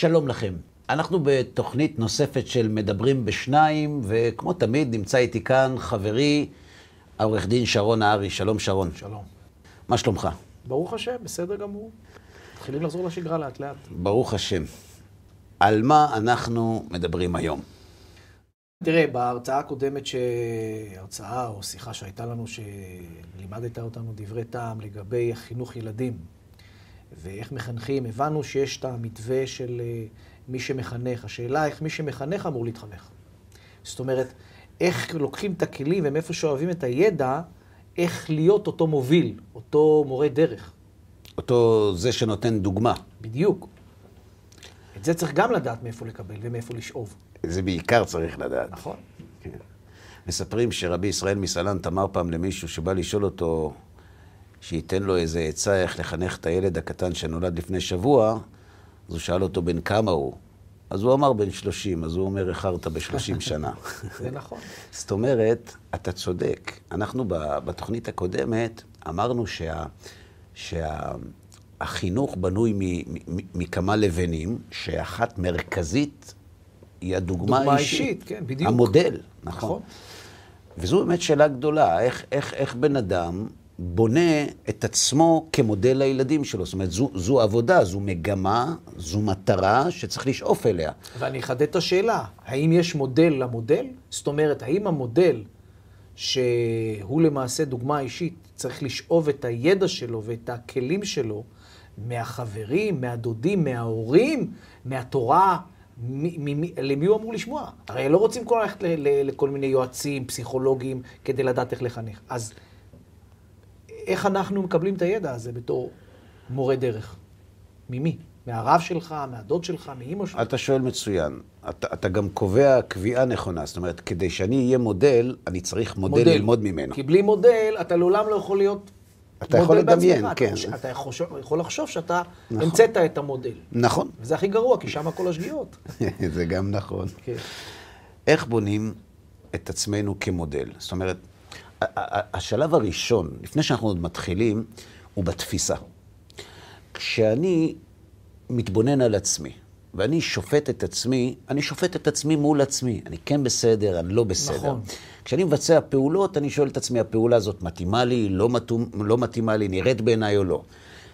שלום לכם. אנחנו בתוכנית נוספת של מדברים בשניים, וכמו תמיד נמצא איתי כאן חברי, העורך דין שרון נהרי. שלום שרון. שלום. מה שלומך? ברוך השם, בסדר גמור. מתחילים לחזור לשגרה לאט לאט. ברוך השם. על מה אנחנו מדברים היום? תראה, בהרצאה הקודמת, ש... הרצאה או שיחה שהייתה לנו, שלימדת אותנו דברי טעם לגבי חינוך ילדים ואיך מחנכים, הבנו שיש את המתווה של אה, מי שמחנך. השאלה איך מי שמחנך אמור להתחנך. זאת אומרת, איך לוקחים את הכלים ומאיפה שאוהבים את הידע, איך להיות אותו מוביל, אותו מורה דרך. אותו זה שנותן דוגמה. בדיוק. את זה צריך גם לדעת מאיפה לקבל ומאיפה לשאוב. זה בעיקר צריך לדעת. נכון. כן. מספרים שרבי ישראל מסלנט אמר פעם למישהו שבא לשאול אותו, שייתן לו איזה עצה איך לחנך את הילד הקטן שנולד לפני שבוע, אז הוא שאל אותו בן כמה הוא. אז הוא אמר בן שלושים, אז הוא אומר, איחרת בשלושים שנה. זה נכון. זאת אומרת, אתה צודק. אנחנו בתוכנית הקודמת אמרנו שה... שהחינוך בנוי מ- מ- מכמה לבנים, שאחת מרכזית היא הדוגמה דוגמה האישית. אישית, כן, בדיוק. המודל, נכון. נכון. וזו באמת שאלה גדולה, איך, איך, איך בן אדם בונה את עצמו כמודל לילדים שלו. זאת אומרת, זו, זו עבודה, זו מגמה, זו מטרה שצריך לשאוף אליה. ואני אחדד את השאלה, האם יש מודל למודל? זאת אומרת, האם המודל שהוא למעשה דוגמה אישית, צריך לשאוב את הידע שלו ואת הכלים שלו מהחברים, מהדודים, מההורים, מהתורה, מ- מ- למי הוא אמור לשמוע? הרי לא רוצים כל ללכת לכל מיני יועצים, פסיכולוגים, כדי לדעת איך לחנך. אז איך אנחנו מקבלים את הידע הזה בתור מורה דרך? ממי? מהרב שלך, מהדוד שלך, מאימא שלך? אתה שואל מצוין. אתה, אתה גם קובע קביעה נכונה. זאת אומרת, כדי שאני אהיה מודל, אני צריך מודל, מודל. ללמוד ממנו. כי בלי מודל, אתה לעולם לא יכול להיות אתה יכול לדמיין. כן. אתה, אתה יכול, יכול לחשוב שאתה נכון. המצאת את המודל. נכון, וזה הכי גרוע, כי שם כל השגיאות. זה גם נכון. כן. איך בונים את עצמנו כמודל? זאת אומרת, השלב הראשון, לפני שאנחנו עוד מתחילים, הוא בתפיסה. כשאני מתבונן על עצמי, ואני שופט את עצמי, אני שופט את עצמי מול עצמי. אני כן בסדר, אני לא בסדר. נכון. כשאני מבצע פעולות, אני שואל את עצמי, הפעולה הזאת מתאימה לי, לא, מתאום, לא מתאימה לי, נראית בעיניי או לא.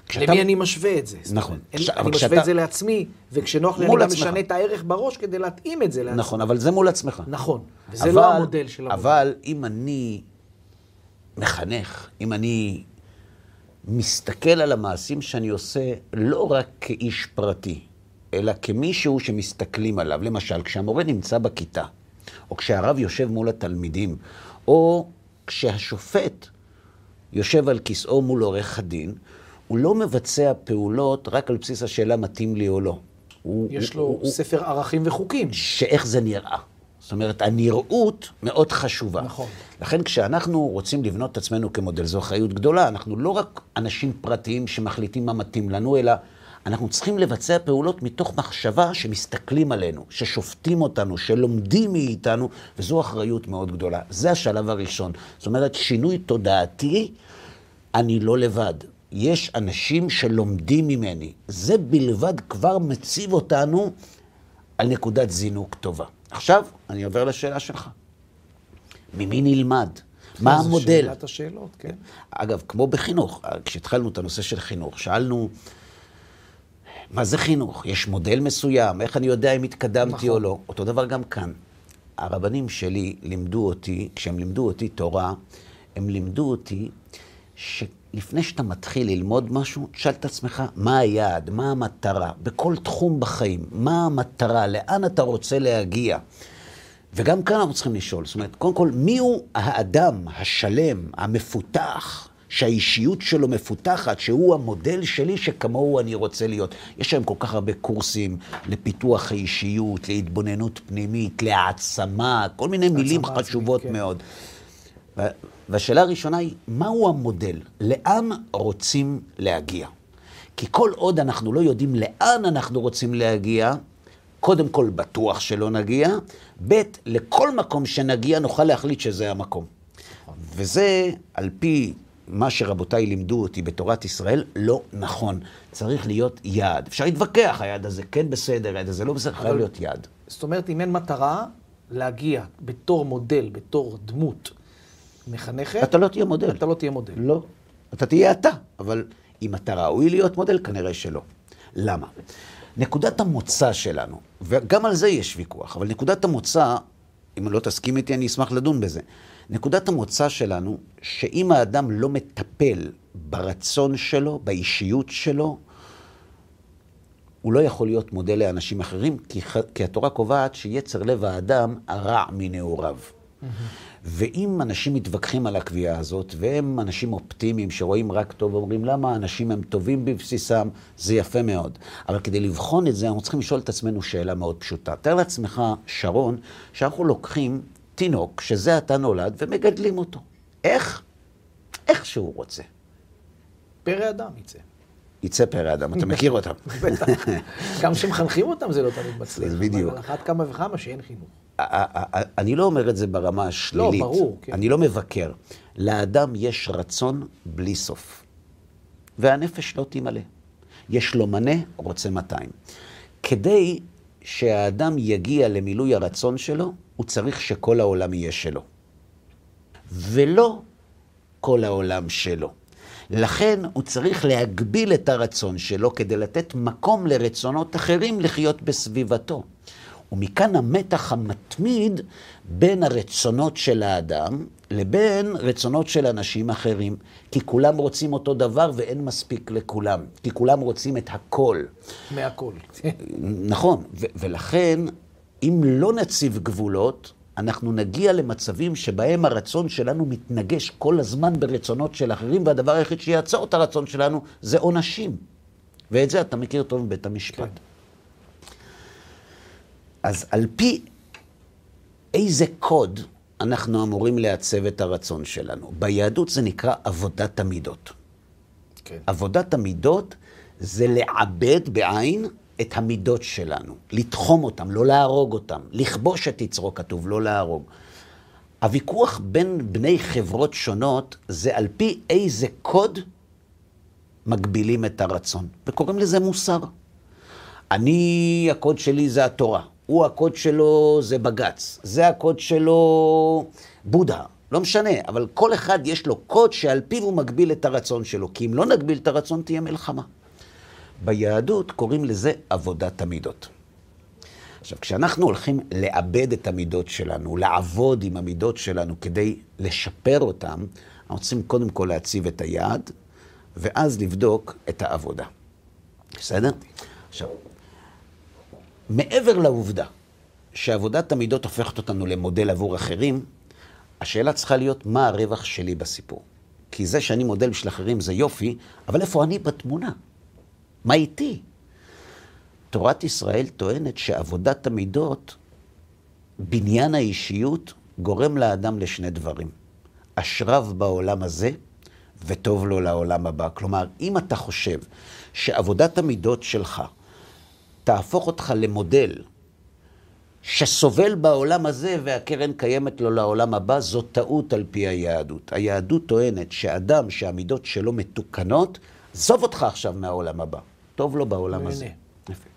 כשאתה- למי אני משווה את זה? נכון. אומרת, כש- אני משווה כשאתה- את זה לעצמי, וכשנוח לי אני גם. משנה את הערך בראש כדי להתאים את זה לעצמי. נכון, אבל זה מול עצמך. נכון. וזה אבל- לא המודל של המודל. אבל אם אני מחנך, אם אני מסתכל על המעשים שאני עושה לא רק כאיש פרטי, אלא כמישהו שמסתכלים עליו. למשל, כשהמורה נמצא בכיתה, או כשהרב יושב מול התלמידים, או כשהשופט יושב על כיסאו מול עורך הדין, הוא לא מבצע פעולות רק על בסיס השאלה מתאים לי או לא. הוא, יש הוא, לו הוא, ספר ערכים וחוקים. שאיך זה נראה. זאת אומרת, הנראות מאוד חשובה. נכון. לכן כשאנחנו רוצים לבנות את עצמנו כמודל, זו אחריות גדולה. אנחנו לא רק אנשים פרטיים שמחליטים מה מתאים לנו, אלא אנחנו צריכים לבצע פעולות מתוך מחשבה שמסתכלים עלינו, ששופטים אותנו, שלומדים מאיתנו, וזו אחריות מאוד גדולה. זה השלב הראשון. זאת אומרת, שינוי תודעתי, אני לא לבד. יש אנשים שלומדים ממני. זה בלבד כבר מציב אותנו על נקודת זינוק טובה. עכשיו, אני עובר לשאלה שלך. ממי נלמד? מה זו המודל? שאלת השאלות, כן. אגב, כמו בחינוך, כשהתחלנו את הנושא של חינוך, שאלנו, מה זה חינוך? יש מודל מסוים, איך אני יודע אם התקדמתי נכון. או לא? אותו דבר גם כאן. הרבנים שלי לימדו אותי, כשהם לימדו אותי תורה, הם לימדו אותי שלפני שאתה מתחיל ללמוד משהו, תשאל את עצמך, מה היעד, מה המטרה, בכל תחום בחיים, מה המטרה, לאן אתה רוצה להגיע. וגם כאן אנחנו צריכים לשאול, זאת אומרת, קודם כל, מיהו האדם השלם, המפותח, שהאישיות שלו מפותחת, שהוא המודל שלי שכמוהו אני רוצה להיות. יש היום כל כך הרבה קורסים לפיתוח האישיות, להתבוננות פנימית, להעצמה, כל מיני מילים חשובות כן. מאוד. וה- והשאלה הראשונה היא, מהו המודל? לאן רוצים להגיע? כי כל עוד אנחנו לא יודעים לאן אנחנו רוצים להגיע, קודם כל בטוח שלא נגיע, ב', לכל מקום שנגיע נוכל להחליט שזה המקום. וזה על פי מה שרבותיי לימדו אותי בתורת ישראל לא נכון. צריך להיות יעד. אפשר להתווכח, היעד הזה כן בסדר, היעד הזה לא בסדר, חייב להיות יעד. זאת אומרת, אם אין מטרה להגיע בתור מודל, בתור דמות מחנכת, אתה לא תהיה מודל. אתה לא תהיה מודל. לא. אתה תהיה אתה, אבל אם אתה ראוי להיות מודל, כנראה שלא. למה? נקודת המוצא שלנו, וגם על זה יש ויכוח, אבל נקודת המוצא, אם לא תסכים איתי, אני אשמח לדון בזה. נקודת המוצא שלנו, שאם האדם לא מטפל ברצון שלו, באישיות שלו, הוא לא יכול להיות מודל לאנשים אחרים, כי, כי התורה קובעת שיצר לב האדם הרע מנעוריו. Mm-hmm. ואם אנשים מתווכחים על הקביעה הזאת, והם אנשים אופטימיים שרואים רק טוב, אומרים למה אנשים הם טובים בבסיסם, זה יפה מאוד. אבל כדי לבחון את זה, אנחנו צריכים לשאול את עצמנו שאלה מאוד פשוטה. תאר לעצמך, שרון, שאנחנו לוקחים תינוק, שזה אתה נולד, ומגדלים אותו. איך? איך שהוא רוצה. פרא אדם יצא. יצא פרא אדם, אתה מכיר אותם. בטח. גם כשמחנכים אותם זה לא תמיד מצליח. בדיוק. על אחת כמה וכמה שאין חינוך. אני לא אומר את זה ברמה השלילית. לא, ברור. כן. אני לא מבקר. לאדם יש רצון בלי סוף. והנפש לא תמלא. יש לו מנה, רוצה 200. כדי שהאדם יגיע למילוי הרצון שלו, הוא צריך שכל העולם יהיה שלו. ולא כל העולם שלו. לכן הוא צריך להגביל את הרצון שלו כדי לתת מקום לרצונות אחרים לחיות בסביבתו. ומכאן המתח המתמיד בין הרצונות של האדם לבין רצונות של אנשים אחרים. כי כולם רוצים אותו דבר ואין מספיק לכולם. כי כולם רוצים את הכל. מהכל. נכון, ולכן, אם לא נציב גבולות, אנחנו נגיע למצבים שבהם הרצון שלנו מתנגש כל הזמן ברצונות של אחרים, והדבר היחיד שיעצור את הרצון שלנו זה עונשים. ואת זה אתה מכיר טוב מבית המשפט. כן. אז על פי איזה קוד אנחנו אמורים לעצב את הרצון שלנו? ביהדות זה נקרא עבודת המידות. כן. עבודת המידות זה לעבד בעין את המידות שלנו, לתחום אותם, לא להרוג אותם, לכבוש את יצרו כתוב, לא להרוג. הוויכוח בין בני חברות שונות זה על פי איזה קוד מגבילים את הרצון, וקוראים לזה מוסר. אני, הקוד שלי זה התורה, הוא הקוד שלו זה בג"ץ, זה הקוד שלו בודה, לא משנה, אבל כל אחד יש לו קוד שעל פיו הוא מגביל את הרצון שלו, כי אם לא נגביל את הרצון תהיה מלחמה. ביהדות קוראים לזה עבודת המידות. עכשיו, כשאנחנו הולכים לאבד את המידות שלנו, לעבוד עם המידות שלנו כדי לשפר אותן, אנחנו צריכים קודם כל להציב את היעד, ואז לבדוק את העבודה. בסדר? עכשיו, מעבר לעובדה שעבודת המידות הופכת אותנו למודל עבור אחרים, השאלה צריכה להיות מה הרווח שלי בסיפור. כי זה שאני מודל בשביל אחרים זה יופי, אבל איפה אני בתמונה? מה איתי? תורת ישראל טוענת שעבודת המידות, בניין האישיות, גורם לאדם לשני דברים. אשריו בעולם הזה, וטוב לו לעולם הבא. כלומר, אם אתה חושב שעבודת המידות שלך תהפוך אותך למודל שסובל בעולם הזה והקרן קיימת לו לעולם הבא, זו טעות על פי היהדות. היהדות טוענת שאדם שהמידות שלו מתוקנות, עזוב אותך עכשיו מהעולם הבא. טוב לו בעולם הזה. יפה.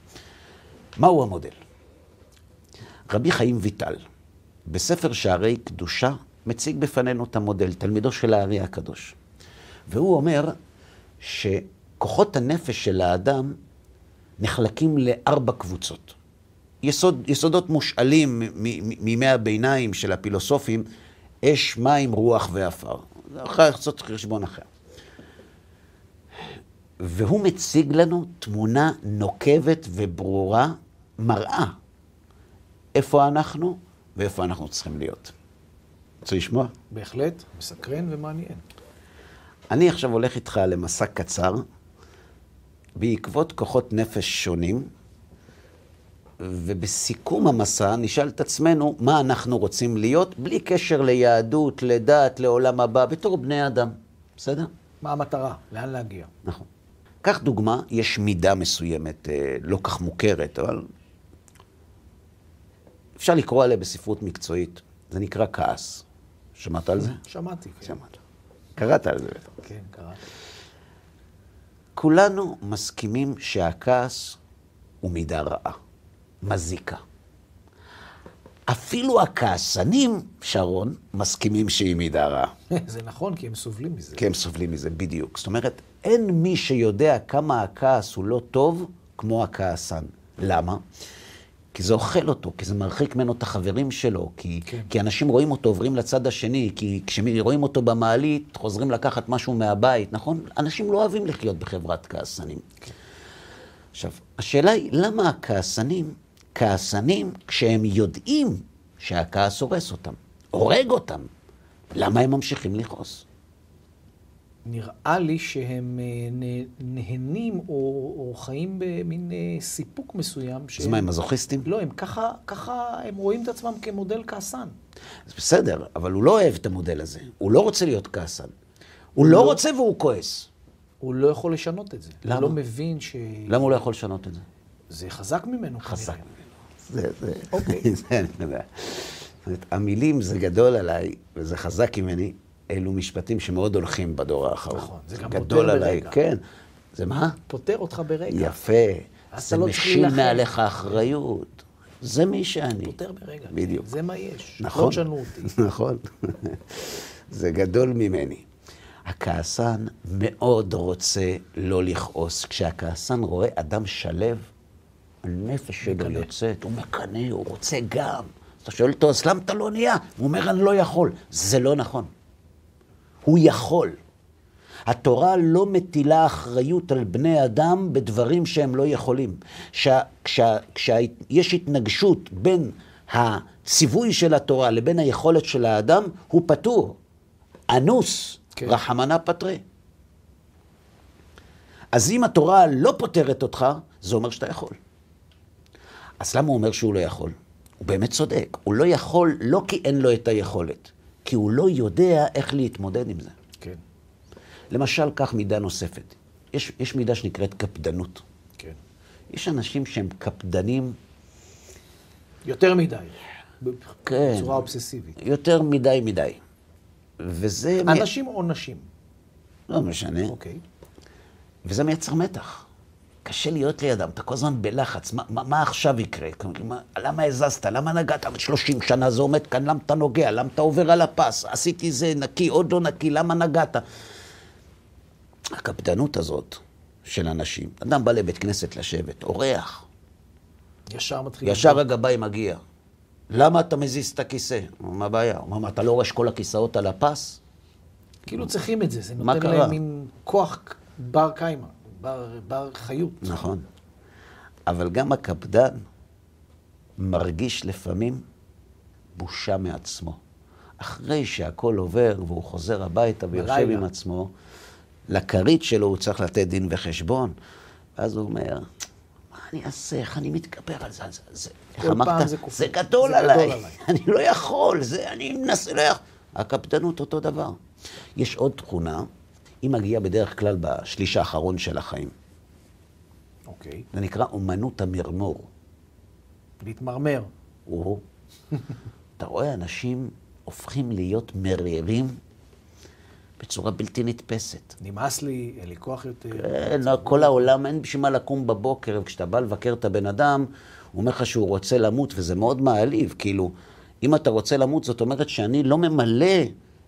מהו המודל? רבי חיים ויטל, בספר שערי קדושה, מציג בפנינו את המודל, תלמידו של הארי הקדוש. והוא אומר שכוחות הנפש של האדם נחלקים לארבע קבוצות. יסוד, יסודות מושאלים מימי הביניים של הפילוסופים, אש, מים, רוח ועפר. אחר לעשות חשבון אחר. והוא מציג לנו תמונה נוקבת וברורה, מראה איפה אנחנו ואיפה אנחנו צריכים להיות. רוצה לשמוע? בהחלט, מסקרן ומעניין. אני עכשיו הולך איתך למסע קצר, בעקבות כוחות נפש שונים, ובסיכום המסע נשאל את עצמנו מה אנחנו רוצים להיות, בלי קשר ליהדות, לדת, לעולם הבא, בתור בני אדם. בסדר? מה המטרה? לאן להגיע? נכון. קח דוגמה, יש מידה מסוימת, אה, לא כך מוכרת, אבל אפשר לקרוא עליה בספרות מקצועית. זה נקרא כעס. שמעת על זה? שמעתי. כן. שמעת. קראת על זה בטח. כן, קראתי. כולנו מסכימים שהכעס הוא מידה רעה, מזיקה. אפילו הכעסנים, שרון, מסכימים שהיא מידה רעה. זה נכון, כי הם סובלים מזה. כי הם סובלים מזה, בדיוק. זאת אומרת, אין מי שיודע כמה הכעס הוא לא טוב כמו הכעסן. למה? כי זה אוכל אותו, כי זה מרחיק ממנו את החברים שלו, כי, כן. כי אנשים רואים אותו, עוברים לצד השני, כי כשרואים אותו במעלית, חוזרים לקחת משהו מהבית, נכון? אנשים לא אוהבים לחיות בחברת כעסנים. כן. עכשיו, השאלה היא, למה הכעסנים כעסנים כשהם יודעים שהכעס הורס אותם, הורג אותם? למה הם ממשיכים לכעוס? נראה לי שהם אה, נה- נהנים או, או חיים במין אה, סיפוק מסוים. אז שהם- מה, הם מזוכיסטים? לא, הם ככה, ככה, הם רואים את עצמם כמודל כעסן. אז בסדר, אבל הוא לא אוהב את המודל הזה. הוא לא רוצה להיות כעסן. הוא לא רוצה והוא כועס. הוא לא יכול לשנות את זה. למה? הוא לא מבין ש... למה הוא לא יכול לשנות את זה? זה חזק ממנו חזק. ממנו. זה, זה, אוקיי. זה אני יודע. המילים זה גדול עליי, וזה חזק ממני, אלו משפטים שמאוד הולכים בדור האחרון. נכון, זה גם גדול פותר עליי, ברגע. כן. זה מה? פותר אותך ברגע. יפה. זה לא להילחם. מעליך אחריות. זה מי שאני. פותר ברגע. בדיוק. זה מה יש. נכון. לא תשנו אותי. נכון. זה גדול ממני. הכעסן מאוד רוצה לא לכעוס. כשהכעסן רואה אדם שלו, הנפש שלו. יוצאת, הוא מקנא, הוא רוצה גם. אתה שואל אותו, אז למה אתה לא נהיה? הוא אומר, אני לא יכול. זה לא נכון. הוא יכול. התורה לא מטילה אחריות על בני אדם בדברים שהם לא יכולים. כשיש התנגשות בין הציווי של התורה לבין היכולת של האדם, הוא פטור. אנוס, כן. רחמנא פטרי. אז אם התורה לא פוטרת אותך, זה אומר שאתה יכול. אז למה הוא אומר שהוא לא יכול? הוא באמת צודק. הוא לא יכול לא כי אין לו את היכולת, כי הוא לא יודע איך להתמודד עם זה. כן, למשל, קח מידה נוספת. יש, יש מידה שנקראת קפדנות. כן. יש אנשים שהם קפדנים יותר מדי. כן. בצורה אובססיבית. יותר מדי מדי. וזה... מ- אנשים או נשים? לא משנה. אוקיי. וזה מייצר מתח. קשה להיות לידם, אתה כל הזמן בלחץ, מה, מה, מה עכשיו יקרה? כלומר, מה, למה הזזת? למה נגעת? 30 שנה זה עומד כאן, למה אתה נוגע? למה אתה עובר על הפס? עשיתי זה נקי, עוד לא נקי, למה נגעת? הקפדנות הזאת של אנשים, אדם בא לבית כנסת לשבת, אורח, ישר מתחיל... ישר הגבאי מגיע. למה אתה מזיז את הכיסא? מה הבעיה? הוא אומר, מה, אתה לא רואה שכל הכיסאות על הפס? כאילו צריכים את זה, זה נותן? להם מין כוח בר קיימא, בר, בר חיות. נכון. אבל גם הקפדן מרגיש לפעמים בושה מעצמו. אחרי שהכל עובר והוא חוזר הביתה ויושב. עם עצמו, לכרית שלו הוא צריך לתת דין וחשבון. ואז הוא אומר, מה אני אעשה? איך אני מתגבר על זה? זה, זה איך אמרת? זה. זה גדול זה עליי. גדול עליי. אני לא יכול, זה, אני מנסה, לא יכול. הקפדנות אותו דבר. יש עוד תכונה, היא מגיעה בדרך כלל בשליש האחרון של החיים. אוקיי. זה נקרא אומנות המרמור. להתמרמר. הוא, אתה רואה אנשים הופכים להיות מרירים בצורה בלתי נתפסת. נמאס לי, אין לי כוח יותר. כן, כל העולם, אין בשביל מה לקום בבוקר, וכשאתה בא לבקר את הבן אדם, הוא אומר לך שהוא רוצה למות, וזה מאוד מעליב. כאילו, אם אתה רוצה למות, זאת אומרת שאני לא ממלא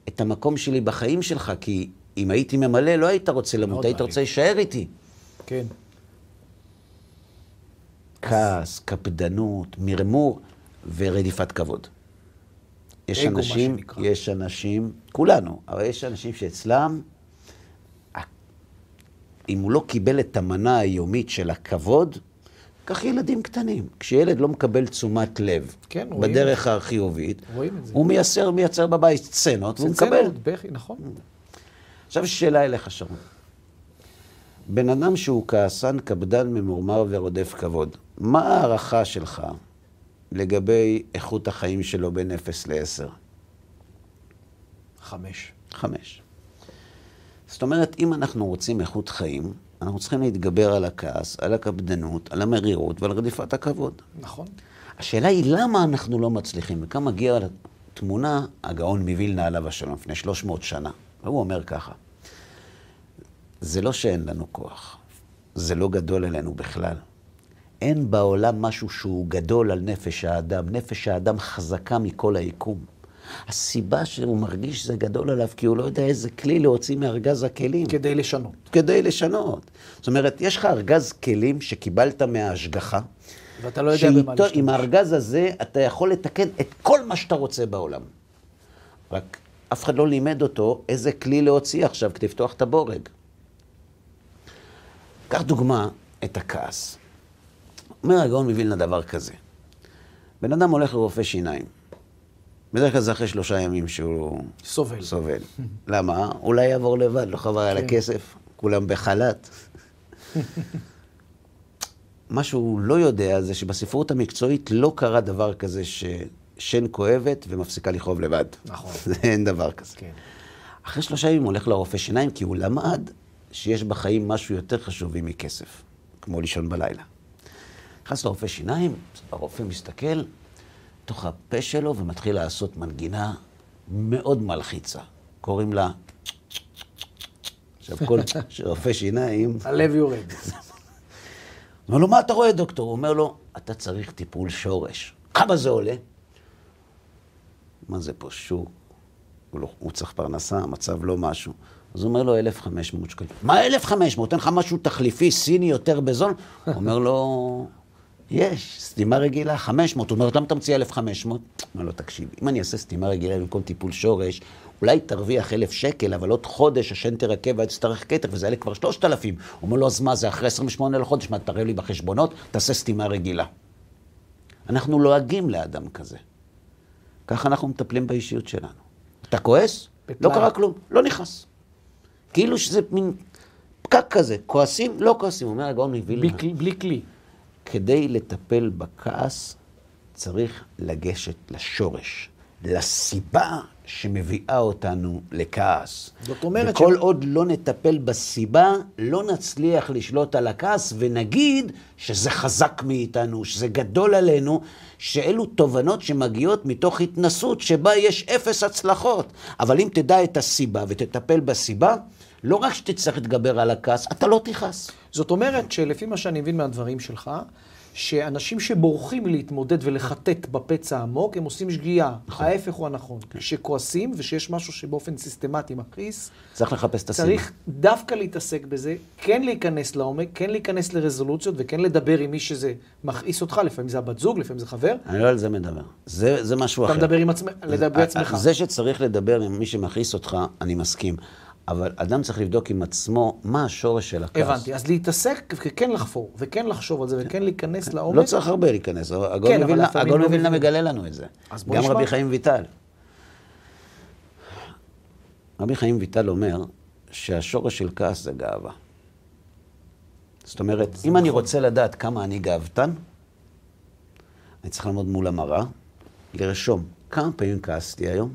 את המקום שלי בחיים שלך, כי אם הייתי ממלא, לא היית רוצה למות, היית. רוצה להישאר איתי. כן. כעס, קפדנות, מרמור ורדיפת כבוד. יש אנשים. יש אנשים, כולנו, אבל יש אנשים שאצלם, אם הוא לא קיבל את המנה היומית של הכבוד, קח ילדים קטנים. כשילד לא מקבל תשומת לב כן, רואים בדרך החיובית. הוא מייצר, מייצר בבית סצנות, והוא מקבל. צנצנות, בכי, נכון. עכשיו שאלה אליך, שרון. בן אדם שהוא כעסן, קפדן, ממורמר ורודף כבוד, מה ההערכה שלך לגבי איכות החיים שלו בין 0 ל-10? חמש. 5. זאת אומרת, אם אנחנו רוצים איכות חיים, אנחנו צריכים להתגבר על הכעס, על הקפדנות, על המרירות ועל רדיפת הכבוד. נכון. השאלה היא למה אנחנו לא מצליחים, וכאן מגיע תמונה, הגאון מווילנה עליו השלום, לפני 300 שנה. והוא אומר ככה, זה לא שאין לנו כוח, זה לא גדול עלינו בכלל. אין בעולם משהו שהוא גדול על נפש האדם. נפש האדם חזקה מכל היקום. הסיבה שהוא מרגיש שזה גדול עליו, כי הוא לא יודע איזה כלי להוציא מארגז הכלים. כדי לשנות. כדי לשנות. זאת אומרת, יש לך ארגז כלים שקיבלת מההשגחה, ואתה לא יודע במה להשתמש. עם הארגז הזה אתה יכול לתקן את כל מה שאתה רוצה בעולם. רק אף אחד לא לימד אותו איזה כלי להוציא עכשיו כדי לפתוח את הבורג. קח דוגמה את הכעס. אומר הגאון מווילנה דבר כזה. בן אדם הולך לרופא שיניים. בדרך כלל זה אחרי שלושה ימים שהוא סובל. סובל. למה? אולי יעבור לבד, לא חבל על כן. הכסף, כולם בחל"ת. מה שהוא לא יודע זה שבספרות המקצועית לא קרה דבר כזה ששן כואבת ומפסיקה לכאוב לבד. נכון. זה אין דבר כזה. כן. אחרי שלושה ימים הולך לרופא שיניים כי הוא למד שיש בחיים משהו יותר חשובי מכסף, כמו לישון בלילה. נכנס לרופא שיניים, הרופא מסתכל תוך הפה שלו ומתחיל לעשות מנגינה מאוד מלחיצה. קוראים לה... עכשיו, כל רופא שיניים... הלב יורד. אומר לו, מה אתה רואה, דוקטור? הוא אומר לו, אתה צריך טיפול שורש. כמה זה עולה? מה זה פה, שוק? הוא, לא, הוא צריך פרנסה, המצב לא משהו. אז הוא אומר לו, 1,500 שקלים. מה 1,500? אין לך משהו תחליפי, סיני יותר בזול? הוא אומר לו, יש, סתימה רגילה, 500. הוא אומר, למה אתה מציע 1,500? הוא אומר לו, תקשיב, אם אני אעשה סתימה רגילה במקום טיפול שורש, אולי תרוויח 1,000 שקל, אבל עוד חודש השן תרקב ואז תצטרך כתר, וזה יעלה כבר 3,000. הוא אומר לו, אז מה, זה אחרי 28 לחודש, מה, תראה לי בחשבונות? תעשה סתימה רגילה. אנחנו לועגים לאדם כזה. ככה אנחנו מטפלים באישיות שלנו. אתה כועס? לא. קרה כלום, לא נכנס. כאילו שזה מין פקק כזה, כועסים? לא כועסים. אומר הגאון מווילנה, בלי כלי. כדי לטפל בכעס צריך לגשת לשורש, לסיבה שמביאה אותנו לכעס. זאת אומרת וכל ש- עוד לא נטפל בסיבה, לא נצליח לשלוט על הכעס ונגיד שזה חזק מאיתנו, שזה גדול עלינו, שאלו תובנות שמגיעות מתוך התנסות שבה יש אפס הצלחות. אבל אם תדע את הסיבה ותטפל בסיבה, לא רק שתצטרך להתגבר על הכעס, אתה לא תכעס. זאת אומרת שלפי מה שאני מבין מהדברים שלך, שאנשים שבורחים להתמודד ולחטט בפצע העמוק, הם עושים שגיאה. נכון. ההפך הוא הנכון. כשכועסים ושיש משהו שבאופן סיסטמטי מכעיס, צריך לחפש את הסיבה. צריך דווקא להתעסק בזה, כן להיכנס לעומק, כן להיכנס לרזולוציות וכן לדבר עם מי שזה מכעיס אותך, לפעמים זה הבת זוג, לפעמים זה חבר. אני לא על זה מדבר. זה, זה משהו אתה אחר. מדבר עם עצמך, לדבר בעצמך. זה שצריך לדבר עם מי שמכעיס אותך, אני מסכים. אבל אדם צריך לבדוק עם עצמו מה השורש של הכעס. הבנתי, אז להתעסק וכן לחפור, וכן לחשוב על זה, וכן להיכנס לעומק. לא צריך הרבה להיכנס. הגאון כן, אבל מווילנה-. מגלה לנו את זה. גם. רבי חיים ויטל. רבי חיים ויטל אומר שהשורש של כעס זה גאווה. זאת אומרת, אם אני רוצה לדעת כמה אני גאוותן, אני צריך לעמוד מול המראה, לרשום כמה פעמים כעסתי היום,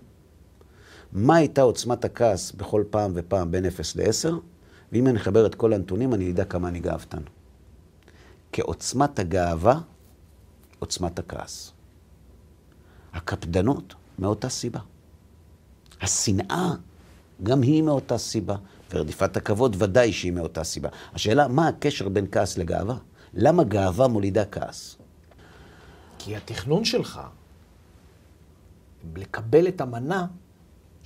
מה הייתה עוצמת הכעס בכל פעם ופעם בין 0 ל-10, ואם אני אחבר את כל הנתונים, אני אדע כמה אני גאוותן. כעוצמת הגאווה, עוצמת הכעס. הקפדנות, מאותה סיבה. השנאה, גם היא מאותה סיבה. ורדיפת הכבוד, ודאי שהיא מאותה סיבה. השאלה, מה הקשר בין כעס לגאווה? למה גאווה מולידה כעס? כי התכנון שלך, לקבל את המנה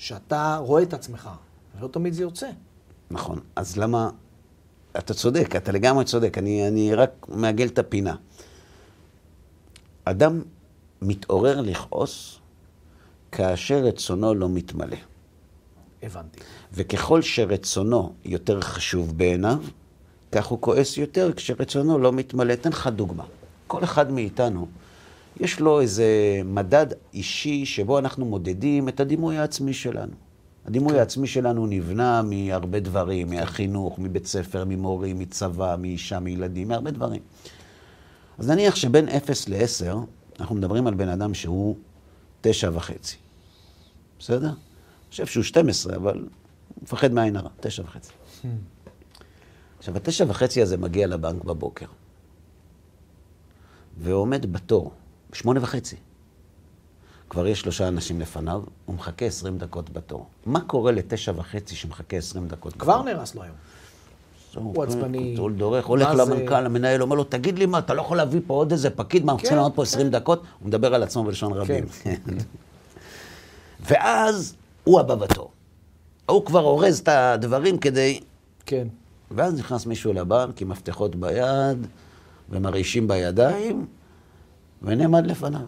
שאתה רואה את עצמך, ולא תמיד זה יוצא. נכון. אז למה... אתה צודק, אתה לגמרי צודק. אני, אני רק מעגל את הפינה. אדם מתעורר לכעוס כאשר רצונו לא מתמלא. הבנתי. וככל שרצונו יותר חשוב בעיניו, כך הוא כועס יותר כשרצונו לא מתמלא. אתן לך דוגמה. כל אחד מאיתנו, יש לו איזה מדד אישי שבו אנחנו מודדים את הדימוי העצמי שלנו. הדימוי העצמי שלנו נבנה מהרבה דברים, מהחינוך, מבית ספר, ממורים, מצבא, מאישה, מילדים, מהרבה דברים. אז נניח שבין 0 ל-10, אנחנו מדברים על בן אדם שהוא תשע וחצי. בסדר? אני חושב שהוא 12, אבל הוא מפחד מעין הרע, תשע וחצי. עכשיו, התשע וחצי הזה מגיע לבנק בבוקר, ועומד בתור, בשמונה וחצי. כבר יש שלושה אנשים לפניו, הוא מחכה 20 דקות בתור. מה קורה לתשע וחצי שמחכה 20 דקות בתור? כבר נהרס לו היום. הוא עצבני. הוא דורך, הולך? למנכ"ל, המנהל אומר לו, תגיד לי מה, אתה לא יכול להביא פה עוד איזה פקיד, מה, אנחנו צריכים כן, לעמוד פה 20 דקות? הוא מדבר על עצמו בלשון רבים. ואז הוא הבא בתור. הוא כבר אורז את הדברים כדי... כן. ואז נכנס מישהו לבנק עם מפתחות ביד ומרעישים בידיים, ונעמד לפניו.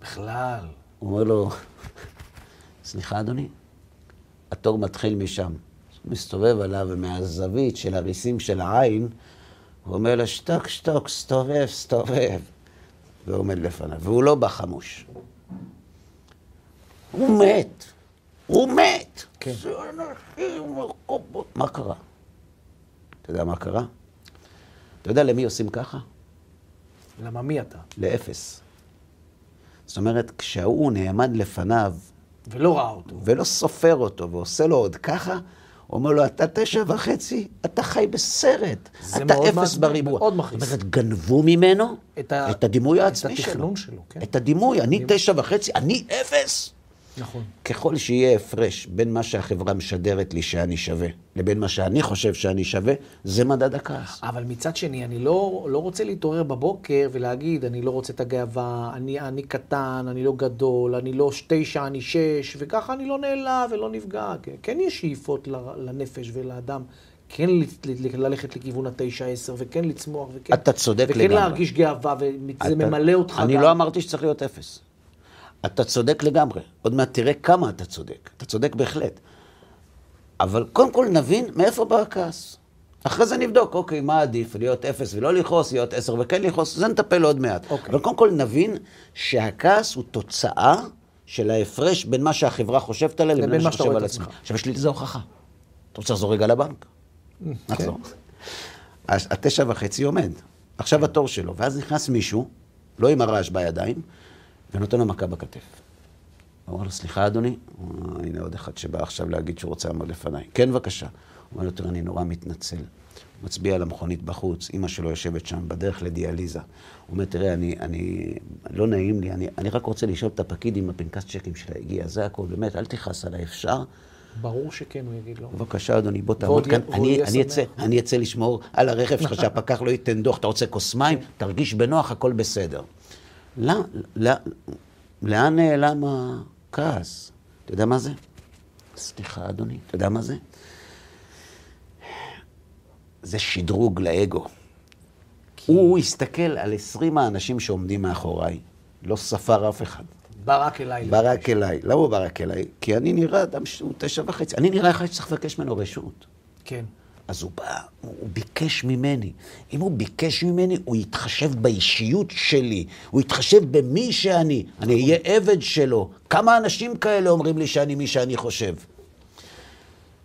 בכלל. הוא אומר לו, סליחה אדוני, התור מתחיל משם. הוא מסתובב עליו, ומהזווית של הריסים של העין, הוא אומר לו, שתוק, שתוק, סתובב, סתובב. והוא עומד לפניו, והוא לא בא חמוש. הוא מת. הוא מת. כן. מה קרה? אתה יודע מה קרה? אתה יודע למי עושים ככה? למה מי אתה? לאפס. זאת אומרת, כשהוא נעמד לפניו ולא ראה אותו. ולא סופר אותו ועושה לו עוד ככה, אומר לו, אתה תשע וחצי, אתה חי בסרט. זה אתה אפס מעצבן, בריבוע. מאוד מכעיס. זאת אומרת, גנבו ממנו את ה- את הדימוי את העצמי שלו. התכנון שלו, כן. את הדימוי, אני תשע וחצי, אני אפס. נכון. ככל שיהיה הפרש בין מה שהחברה משדרת לי שאני שווה, לבין מה שאני חושב שאני שווה, זה מדד הכעס. אבל מצד שני, אני לא, לא רוצה להתעורר בבוקר ולהגיד, אני לא רוצה את הגאווה, אני, אני קטן, אני לא גדול, אני לא תשע, אני שש, וככה אני לא נעלב ולא נפגע. כן, כן יש שאיפות לנפש ולאדם, כן ללכת לכיוון התשע, עשר, וכן לצמוח, וכן, אתה צודק וכן לגמרי. להרגיש גאווה, וזה אתה- ממלא אותך אני גם. לא אמרתי שצריך להיות אפס. אתה צודק לגמרי. עוד מעט תראה כמה אתה צודק. אתה צודק בהחלט. אבל קודם כל נבין מאיפה בא הכעס. אחרי זה נבדוק, אוקיי, מה עדיף, להיות אפס ולא לכעוס, להיות עשר וכן לכעוס, זה נטפל עוד מעט. אוקיי. אבל קודם כל נבין שהכעס הוא תוצאה של ההפרש בין מה שהחברה חושבת עליה לבין מה שחושב על עצמך. עכשיו יש לי לזה הוכחה. אתה רוצה לחזור רגע לבנק? נחזור. אז התשע וחצי עומד. עכשיו התור שלו, ואז נכנס מישהו, לא עם הרעש בידיים, ונותן לו מכה בכתף. הוא אומר לו, סליחה אדוני, הוא הנה עוד אחד שבא עכשיו להגיד שהוא רוצה לעמוד לפניי. כן, בבקשה. הוא אומר לו, תראה, אני נורא מתנצל. הוא מצביע על המכונית בחוץ, אימא שלו יושבת שם בדרך לדיאליזה. הוא אומר, תראה, אני, אני, לא נעים לי, אני, אני רק רוצה לשאול את הפקיד אם הפנקס צ'קים שלה הגיע, זה הכל, באמת, אל תכעס עליי, אפשר? ברור שכן, הוא יגיד לו. בבקשה, אדוני, בוא תעמוד כאן. אני, אני, אצא. אני אצא לשמור על הרכב שלך, שהפקח לא ייתן דוח. אתה רוצה כוס מים? תרגיש בנוח, הכל בסדר. לא, לא, לאן נעלם הכעס? אתה יודע מה זה? סליחה, אדוני, אתה יודע מה זה? זה שדרוג לאגו. הוא הסתכל על 20 האנשים שעומדים מאחוריי, לא ספר אף אחד. בא רק אליי. בא רק אליי. למה הוא בא רק אליי? כי אני נראה אדם שהוא תשע וחצי. אני נראה אחד שצריך לבקש ממנו רשות. כן. אז הוא בא, הוא ביקש ממני. אם הוא ביקש ממני, הוא יתחשב באישיות שלי, הוא יתחשב במי שאני. אני אהיה עבד שלו. כמה אנשים כאלה אומרים לי שאני מי שאני חושב?